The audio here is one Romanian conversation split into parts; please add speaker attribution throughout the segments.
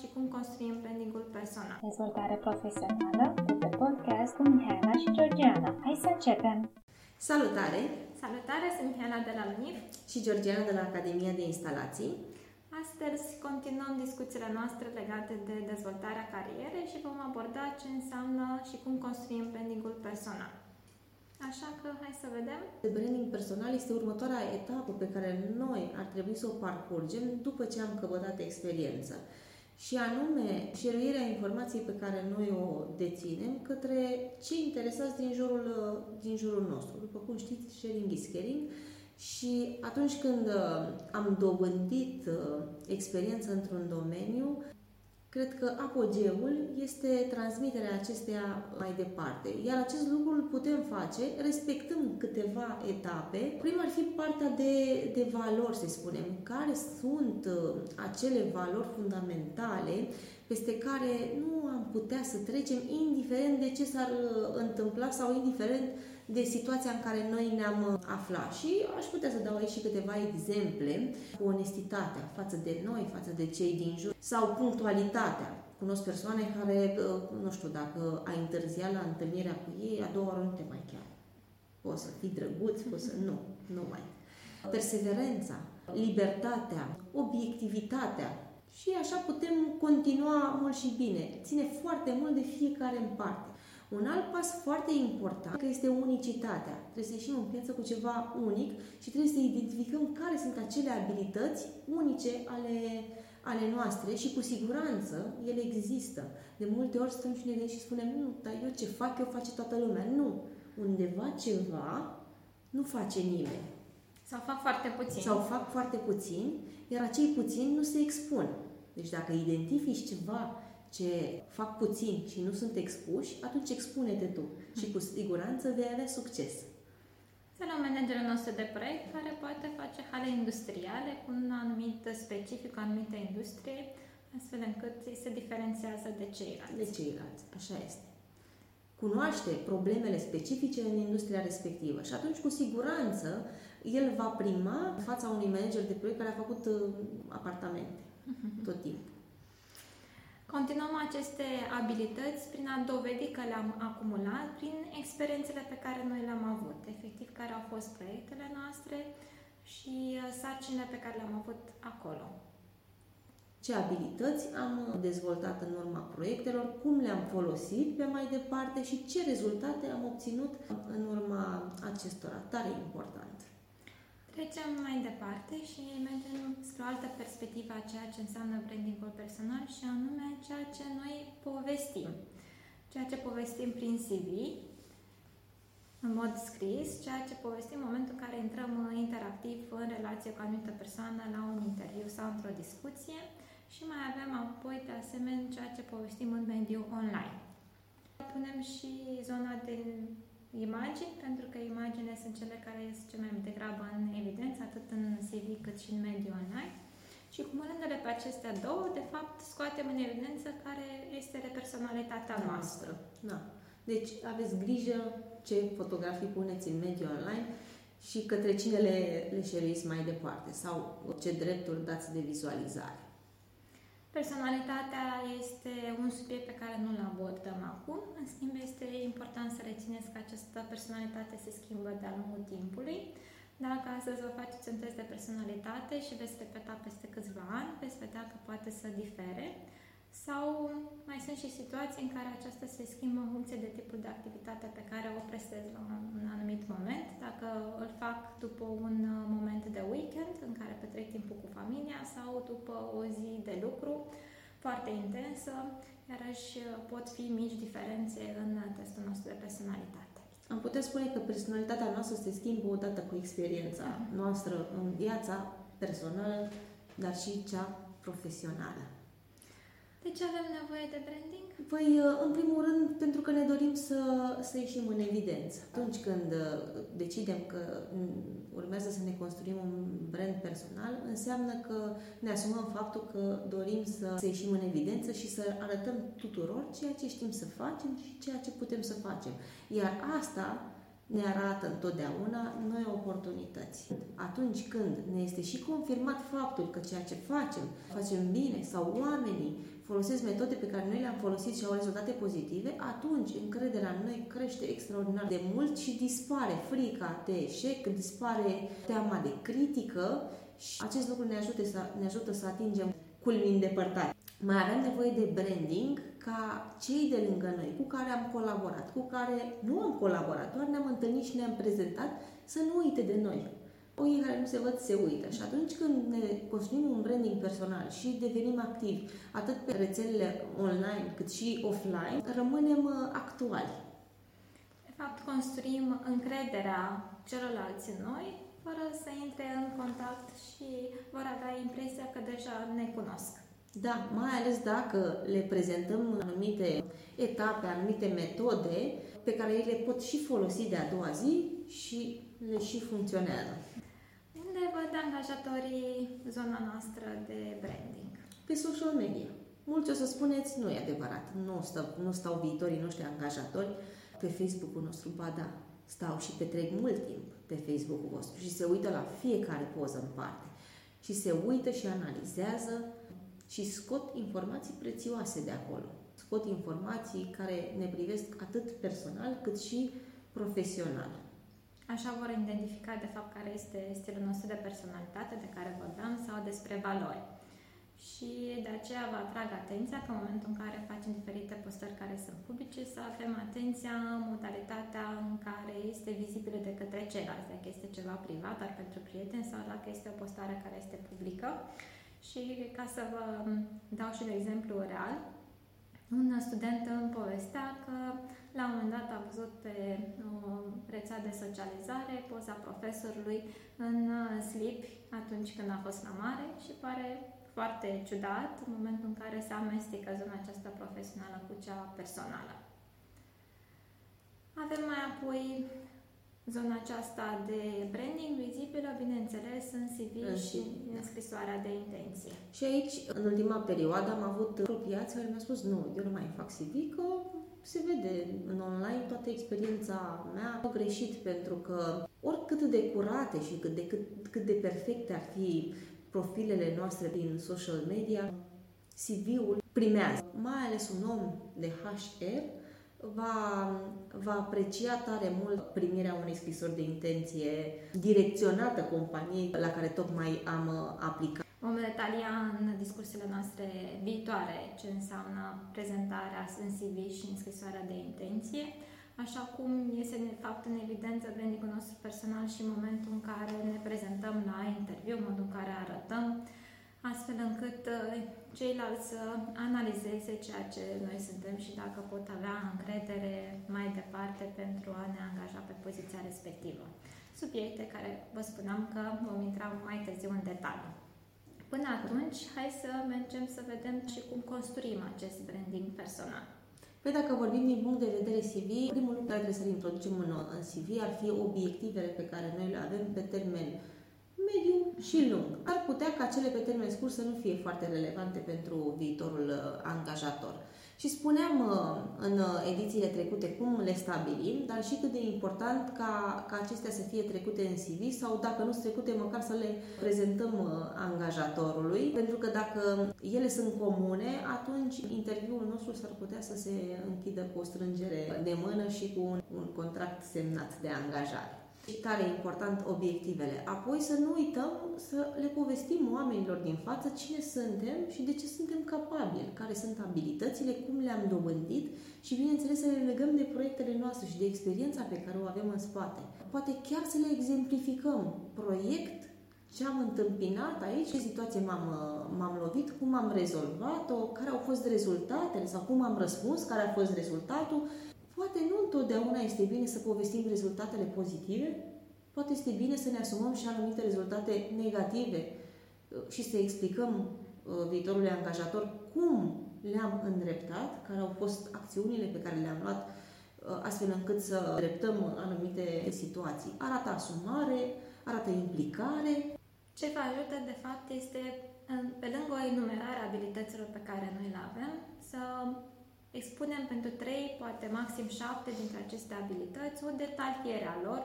Speaker 1: și cum construim brandingul personal.
Speaker 2: Dezvoltare profesională de pe podcast cu Mihaela și Georgiana. Hai să începem!
Speaker 3: Salutare!
Speaker 1: Salutare, sunt Mihaela de la LUNIF
Speaker 3: și Georgiana de la Academia de Instalații.
Speaker 1: Astăzi continuăm discuțiile noastre legate de dezvoltarea carierei și vom aborda ce înseamnă și cum construim brandingul personal. Așa că hai să vedem.
Speaker 3: Branding personal este următoarea etapă pe care noi ar trebui să o parcurgem după ce am căpătat experiență. Și anume, șeruirea informației pe care noi o deținem către cei interesați din jurul, din jurul nostru. După cum știți, sharing is caring. Și atunci când uh, am dobândit uh, experiență într-un domeniu, Cred că apogeul este transmiterea acesteia mai departe. Iar acest lucru îl putem face respectând câteva etape. Prima ar fi partea de, de valori, să spunem. Care sunt uh, acele valori fundamentale peste care nu am putea să trecem indiferent de ce s-ar uh, întâmpla sau indiferent de situația în care noi ne-am uh, aflat. Și aș putea să dau aici și câteva exemple cu onestitatea față de noi, față de cei din jur, sau punctualitatea. Cunosc persoane care, uh, nu știu, dacă ai întârziat la întâlnirea cu ei, a doua oară nu te mai chiar. Poți să fii drăguț, poți să... Nu, nu mai. Perseverența, libertatea, obiectivitatea, și așa putem continua mult și bine. Ține foarte mult de fiecare în parte. Un alt pas foarte important este unicitatea. Trebuie să ieșim în piață cu ceva unic și trebuie să identificăm care sunt acele abilități unice ale, ale noastre și cu siguranță ele există. De multe ori stăm și ne gândim și spunem, nu, dar eu ce fac, eu face toată lumea. Nu. Undeva ceva nu face nimeni.
Speaker 1: Sau fac foarte puțin.
Speaker 3: Sau fac foarte puțin, iar acei puțini nu se expun. Deci dacă identifici ceva ce fac puțin și nu sunt expuși, atunci expune-te tu și cu siguranță vei avea succes.
Speaker 1: Să luăm managerul nostru de proiect care poate face hale industriale cu un anumit specific, o anumită industrie, astfel încât se diferențiază de ceilalți.
Speaker 3: De ceilalți, așa este. Cunoaște problemele specifice în industria respectivă și atunci, cu siguranță, el va prima în fața unui manager de proiect care a făcut uh, apartamente mhm. Tot timpul.
Speaker 1: Continuăm aceste abilități prin a dovedi că le-am acumulat prin experiențele pe care noi le-am avut, efectiv care au fost proiectele noastre și uh, sarcinile pe care le-am avut acolo.
Speaker 3: Ce abilități am dezvoltat în urma proiectelor, cum le-am folosit pe mai departe și ce rezultate am obținut în urma acestora. Tare important.
Speaker 1: Trecem mai departe și mergem spre o altă perspectivă a ceea ce înseamnă brandingul personal și anume ceea ce noi povestim. Ceea ce povestim prin CV, în mod scris, ceea ce povestim în momentul în care intrăm interactiv în relație cu o anumită persoană la un interviu sau într-o discuție și mai avem apoi de asemenea ceea ce povestim în mediul online. Punem și zona de imagini, pentru că imaginile sunt cele care ies cel mai degrabă în evidență, atât în CV cât și în mediul online. Și cumulându-le pe acestea două, de fapt, scoatem în evidență care este personalitatea noastră.
Speaker 3: Da. Deci aveți grijă ce fotografii puneți în mediul online și către cine le, le mai departe sau ce drepturi dați de vizualizare.
Speaker 1: Personalitatea este un subiect pe care nu-l abordăm acum, în schimb este important să rețineți că această personalitate se schimbă de-a lungul timpului. Dacă astăzi vă faceți un test de personalitate și veți repeta peste câțiva ani, veți vedea că poate să difere. Sau mai sunt și situații în care aceasta se schimbă în funcție de tipul de activitate pe care o prestez la un anumit moment. Dacă îl fac după un moment de weekend în care petrec timpul cu familia sau după o zi de lucru foarte intensă, iarăși pot fi mici diferențe în testul nostru de personalitate.
Speaker 3: Am putea spune că personalitatea noastră se schimbă odată cu experiența noastră în viața personală, dar și cea profesională.
Speaker 1: De ce avem nevoie de branding?
Speaker 3: Păi, uh, în primul rând, pentru că ne dorim să, să ieșim în evidență. Atunci când uh, decidem că mm, urmează să ne construim un brand personal, înseamnă că ne asumăm faptul că dorim să, să ieșim în evidență și să arătăm tuturor ceea ce știm să facem și ceea ce putem să facem. Iar asta ne arată întotdeauna noi oportunități. Atunci când ne este și confirmat faptul că ceea ce facem, facem bine sau oamenii folosesc metode pe care noi le-am folosit și au rezultate pozitive, atunci încrederea în noi crește extraordinar de mult și dispare frica de eșec, dispare teama de critică și acest lucru ne ajută să, ne ajută să atingem culmii îndepărtate. Mai avem nevoie de branding ca cei de lângă noi, cu care am colaborat, cu care nu am colaborat, doar ne-am întâlnit și ne-am prezentat, să nu uite de noi. Ochii care nu se văd se uită și atunci când ne construim un branding personal și devenim activi atât pe rețelele online cât și offline, rămânem uh, actuali.
Speaker 1: De fapt, construim încrederea celorlalți în noi fără să intre în contact și vor avea impresia că deja ne cunosc.
Speaker 3: Da, mai ales dacă le prezentăm anumite etape, anumite metode pe care ei le pot și folosi de a doua zi și le și funcționează.
Speaker 1: Unde văd angajatorii zona noastră de branding?
Speaker 3: Pe social media. Mulți o să spuneți, nu e adevărat, nu stau, nu stau viitorii noștri angajatori pe Facebook-ul nostru, ba da, stau și petrec mult timp pe Facebook-ul vostru și se uită la fiecare poză în parte și se uită și analizează și scot informații prețioase de acolo. Scot informații care ne privesc atât personal cât și profesional.
Speaker 1: Așa vor identifica, de fapt, care este stilul nostru de personalitate de care vorbeam sau despre valori. Și de aceea vă atrag atenția că în momentul în care facem diferite postări care sunt publice, să avem atenția în modalitatea în care este vizibilă de către ceilalți, dacă este ceva privat, dar pentru prieteni sau dacă este o postare care este publică. Și ca să vă dau și de exemplu real, un student îmi povestea că la un moment dat a văzut pe o rețea de socializare poza profesorului în slip atunci când a fost la mare și pare foarte ciudat în momentul în care se amestecă zona aceasta profesională cu cea personală. Avem mai apoi zona aceasta de branding vizibilă, bineînțeles, în CV în și în scrisoarea de intenție.
Speaker 3: Și aici, în ultima perioadă, am avut apropiați care mi-au spus nu, eu nu mai fac CV, că se vede în online toată experiența mea a greșit pentru că oricât de curate și cât de, cât, cât de perfecte ar fi profilele noastre din social media, CV-ul primează. Mai ales un om de HR va, va aprecia tare mult primirea unei scrisori de intenție direcționată companiei la care tocmai am uh, aplicat.
Speaker 1: Vom detalia în discursurile noastre viitoare ce înseamnă prezentarea în CV și în scrisoarea de intenție, așa cum este de fapt în evidență branding nostru personal și în momentul în care ne prezentăm la interviu, în modul în care arătăm, astfel încât uh, ceilalți să analizeze ceea ce noi suntem și dacă pot avea încredere mai departe pentru a ne angaja pe poziția respectivă. Subiecte care vă spuneam că vom intra mai târziu în detaliu. Până atunci, hai să mergem să vedem și cum construim acest branding personal.
Speaker 3: Păi dacă vorbim din punct de vedere CV, primul lucru care trebuie să-l introducem în, în CV ar fi obiectivele pe care noi le avem pe termen mediu și lung. Ar putea ca cele pe termen scurt să nu fie foarte relevante pentru viitorul uh, angajator. Și spuneam uh, în uh, edițiile trecute cum le stabilim, dar și cât de important ca, ca acestea să fie trecute în CV sau dacă nu sunt trecute, măcar să le prezentăm angajatorului, pentru că dacă ele sunt comune, atunci interviul nostru s-ar putea să se închidă cu o strângere de mână și cu un, un contract semnat de angajare tare important obiectivele. Apoi să nu uităm să le povestim oamenilor din față cine suntem și de ce suntem capabili, care sunt abilitățile, cum le-am dobândit și, bineînțeles, să le legăm de proiectele noastre și de experiența pe care o avem în spate. Poate chiar să le exemplificăm. Proiect ce am întâmpinat aici, ce situație m-am, m-am lovit, cum am rezolvat-o, care au fost rezultatele sau cum am răspuns, care a fost rezultatul Poate nu întotdeauna este bine să povestim rezultatele pozitive, poate este bine să ne asumăm și anumite rezultate negative uh, și să explicăm uh, viitorului angajator cum le-am îndreptat, care au fost acțiunile pe care le-am luat uh, astfel încât să dreptăm anumite situații. Arată asumare, arată implicare.
Speaker 1: Ce vă ajută, de fapt, este, pe lângă o enumerare a abilităților pe care noi le avem, să Expunem pentru 3, poate maxim 7 dintre aceste abilități, o detaliere a lor,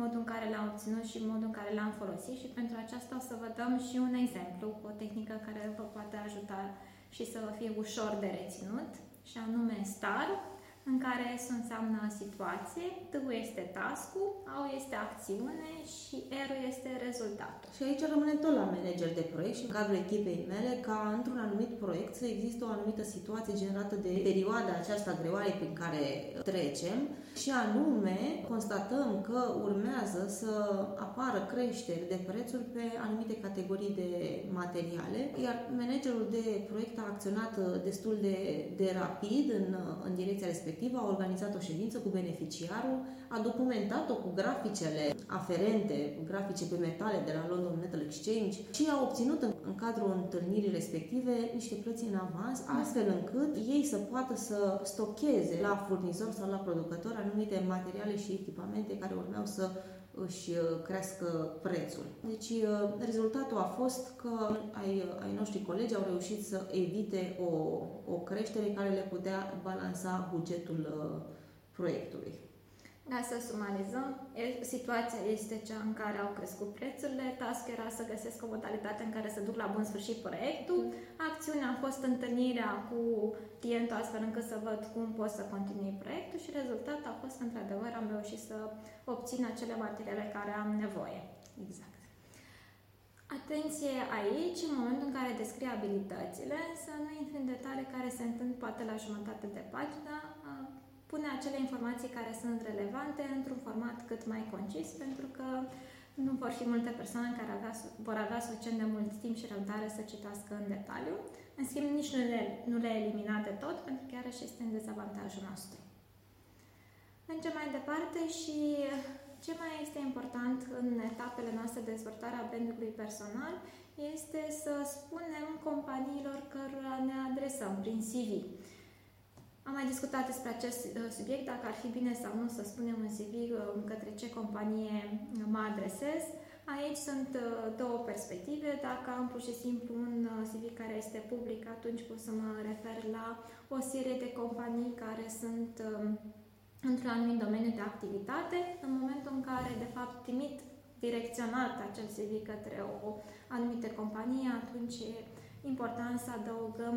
Speaker 1: modul în care le-am obținut și modul în care le-am folosit și pentru aceasta o să vă dăm și un exemplu cu o tehnică care vă poate ajuta și să fie ușor de reținut, și anume STAR, în care S înseamnă situație, T este task-ul, A este acțiune și R este rezultatul.
Speaker 3: Și aici rămâne tot la manager de proiect și în cadrul echipei mele ca într-un anumit proiect să există o anumită situație generată de perioada aceasta greoaie prin care trecem și anume constatăm că urmează să apară creșteri de prețuri pe anumite categorii de materiale, iar managerul de proiect a acționat destul de, de rapid în, în direcția respectivă respectivă a organizat o ședință cu beneficiarul, a documentat-o cu graficele aferente, grafice pe metale de la London Metal Exchange și a obținut în, în cadrul întâlnirii respective niște plăți în avans, astfel încât ei să poată să stocheze la furnizor sau la producător anumite materiale și echipamente care urmeau să își uh, crească prețul. Deci uh, rezultatul a fost că ai, ai noștri colegi au reușit să evite o, o creștere care le putea balansa bugetul uh, proiectului.
Speaker 1: Ca să sumarizăm, situația este cea în care au crescut prețurile, task era să găsesc o modalitate în care să duc la bun sfârșit proiectul, acțiunea a fost întâlnirea cu clientul astfel încât să văd cum pot să continui proiectul și rezultatul a fost că într-adevăr am reușit să obțin acele materiale care am nevoie.
Speaker 3: Exact.
Speaker 1: Atenție aici, în momentul în care descrie abilitățile, să nu intri în detalii care se întâmplă poate la jumătate de pagină, pune acele informații care sunt relevante într-un format cât mai concis, pentru că nu vor fi multe persoane care avea, vor avea suficient de mult timp și răbdare să citească în detaliu. În schimb, nici nu le, nu le elimina de tot, pentru că iarăși este în dezavantajul nostru. Mergem mai departe și ce mai este important în etapele noastre de dezvoltare a brandului personal este să spunem companiilor cărora ne adresăm prin CV. Am mai discutat despre acest uh, subiect, dacă ar fi bine sau nu să spunem în CV uh, către ce companie mă adresez. Aici sunt uh, două perspective. Dacă am pur și simplu un CV care este public, atunci pot să mă refer la o serie de companii care sunt um, într-un anumit domeniu de activitate. În momentul în care, de fapt, trimit direcționat acel CV către o anumită companie, atunci e important să adăugăm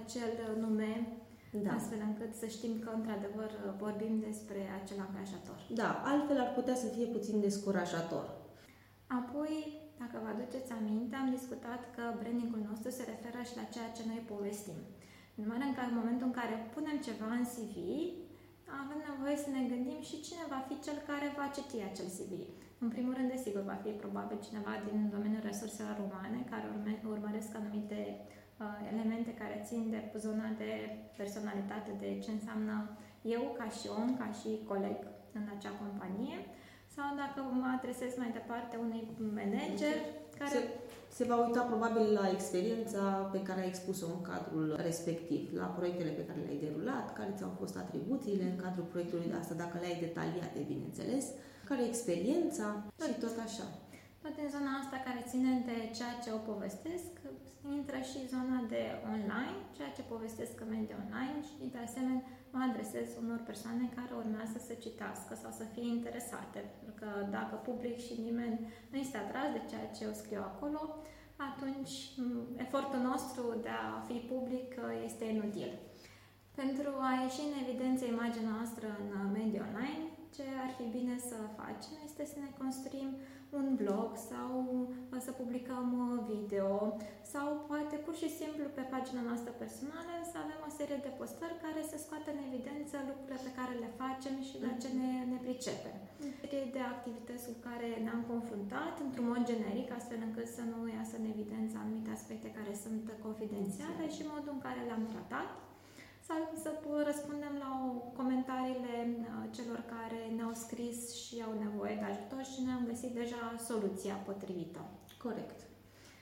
Speaker 1: acel nume da. astfel încât să știm că, într-adevăr, vorbim despre acel angajator.
Speaker 3: Da, altfel ar putea să fie puțin descurajator.
Speaker 1: Apoi, dacă vă aduceți aminte, am discutat că brandingul nostru se referă și la ceea ce noi povestim. În în care, în momentul în care punem ceva în CV, avem nevoie să ne gândim și cine va fi cel care va citi acel CV. În primul rând, desigur, va fi probabil cineva din domeniul resurselor umane care urme, urmăresc anumite uh, elemente care țin de zona de personalitate, de ce înseamnă eu ca și om, ca și coleg în acea companie, sau dacă mă adresez mai departe unui manager care...
Speaker 3: Se, se va uita probabil la experiența pe care ai expus-o în cadrul respectiv, la proiectele pe care le-ai derulat, care ți-au fost atribuțiile în cadrul proiectului de asta, dacă le-ai detaliate, bineînțeles, care e experiența și tot așa.
Speaker 1: Tot în zona asta care ține de ceea ce o povestesc, intră și zona de online, ceea ce povestesc în mediul online și de asemenea mă adresez unor persoane care urmează să citească sau să fie interesate. Pentru că dacă public și nimeni nu este atras de ceea ce eu scriu acolo, atunci efortul nostru de a fi public uh, este inutil. Pentru a ieși în evidență imaginea noastră în mediul online, ce ar fi bine să facem este să ne construim un blog sau uh, să publicăm uh, video sau poate pur și simplu pe pagina noastră personală să avem o serie de postări care să scoată în evidență lucrurile pe care le facem și la ce ne, ne pricepem. Serie de activități cu care ne-am confruntat într-un mod generic, astfel încât să nu iasă în evidență anumite aspecte care sunt confidențiale și modul în care le-am tratat sau să răspundem la comentariile uh, celor care ne-au scris și au nevoie de ajutor și ne-am găsit deja soluția potrivită.
Speaker 3: Corect.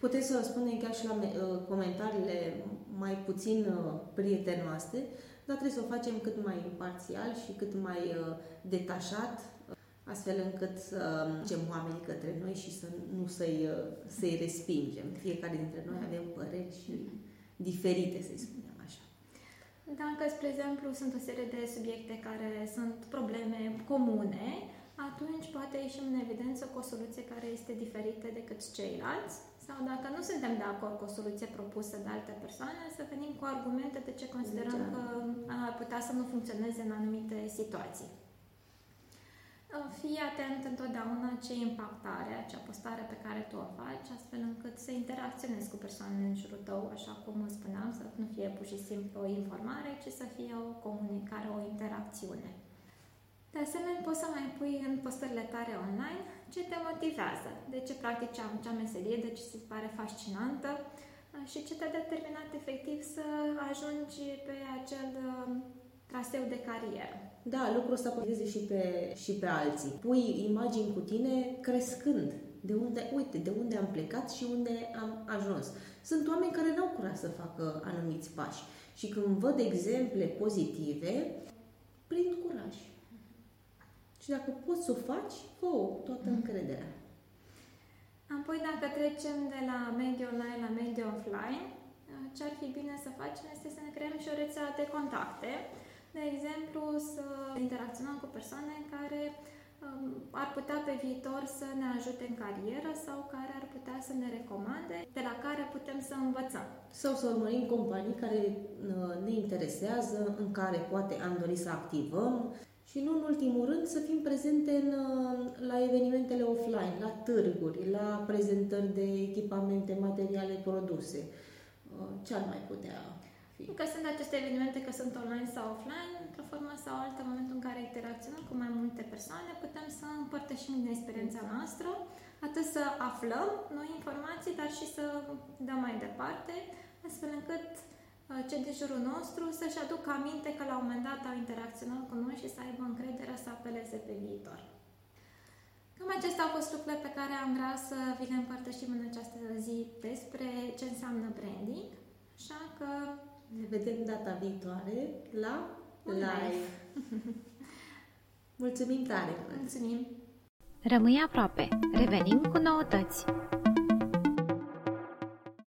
Speaker 3: Puteți să răspundem chiar și la uh, comentariile mai puțin uh, prietenoase, dar trebuie să o facem cât mai imparțial și cât mai detașat, astfel încât să ducem oamenii către noi și să nu să-i, să-i respingem. Fiecare dintre noi avem păreri și diferite, să-i spunem.
Speaker 1: Dacă, spre exemplu, sunt o serie de subiecte care sunt probleme comune, atunci poate ieși în evidență cu o soluție care este diferită decât ceilalți sau dacă nu suntem de acord cu o soluție propusă de alte persoane, să venim cu argumente de ce considerăm că ar putea să nu funcționeze în anumite situații. Fii atent întotdeauna ce impactare, acea postare pe care tu o faci, astfel încât să interacționezi cu persoanele în jurul tău, așa cum spuneam, să nu fie pur și simplu o informare, ci să fie o comunicare, o interacțiune. De asemenea, poți să mai pui în postările tale online ce te motivează, de ce practici acea meserie, de ce se pare fascinantă și ce te-a determinat efectiv să ajungi pe acel uh, traseu de carieră.
Speaker 3: Da, lucrul ăsta poate și pe, și pe alții. Pui imagini cu tine crescând. De unde, uite, de unde am plecat și unde am ajuns. Sunt oameni care n-au curaj să facă anumiți pași. Și când văd exemple pozitive, prind curaj. Și dacă poți să o faci, fă toată mm. încrederea.
Speaker 1: Apoi, dacă trecem de la mediul online la mediul offline, ce ar fi bine să facem este să ne creăm și o rețea de contacte. De exemplu, să interacționăm cu persoane care um, ar putea pe viitor să ne ajute în carieră sau care ar putea să ne recomande, de la care putem să învățăm.
Speaker 3: Sau să urmărim companii care uh, ne interesează, în care poate am dorit să activăm și nu în ultimul rând să fim prezente în, uh, la evenimentele offline, la târguri, la prezentări de echipamente, materiale, produse. Uh, ce ar mai putea fi?
Speaker 1: Că sunt aceste evenimente, că sunt online sau offline, într-o formă sau altă, în momentul în care interacționăm cu mai multe persoane, putem să împărtășim din experiența noastră, atât să aflăm noi informații, dar și să dăm mai departe, astfel încât Uh, cei de jurul nostru să-și aducă aminte că la un moment dat au interacționat cu noi și să aibă încredere să apeleze pe viitor. Cam acestea au fost lucrurile pe care am vrea să vi le împărtășim în această zi despre ce înseamnă branding, așa că
Speaker 3: ne vedem data viitoare la live. Mulțumim tare!
Speaker 1: Mulțumim!
Speaker 2: Rămâi aproape! Revenim cu noutăți!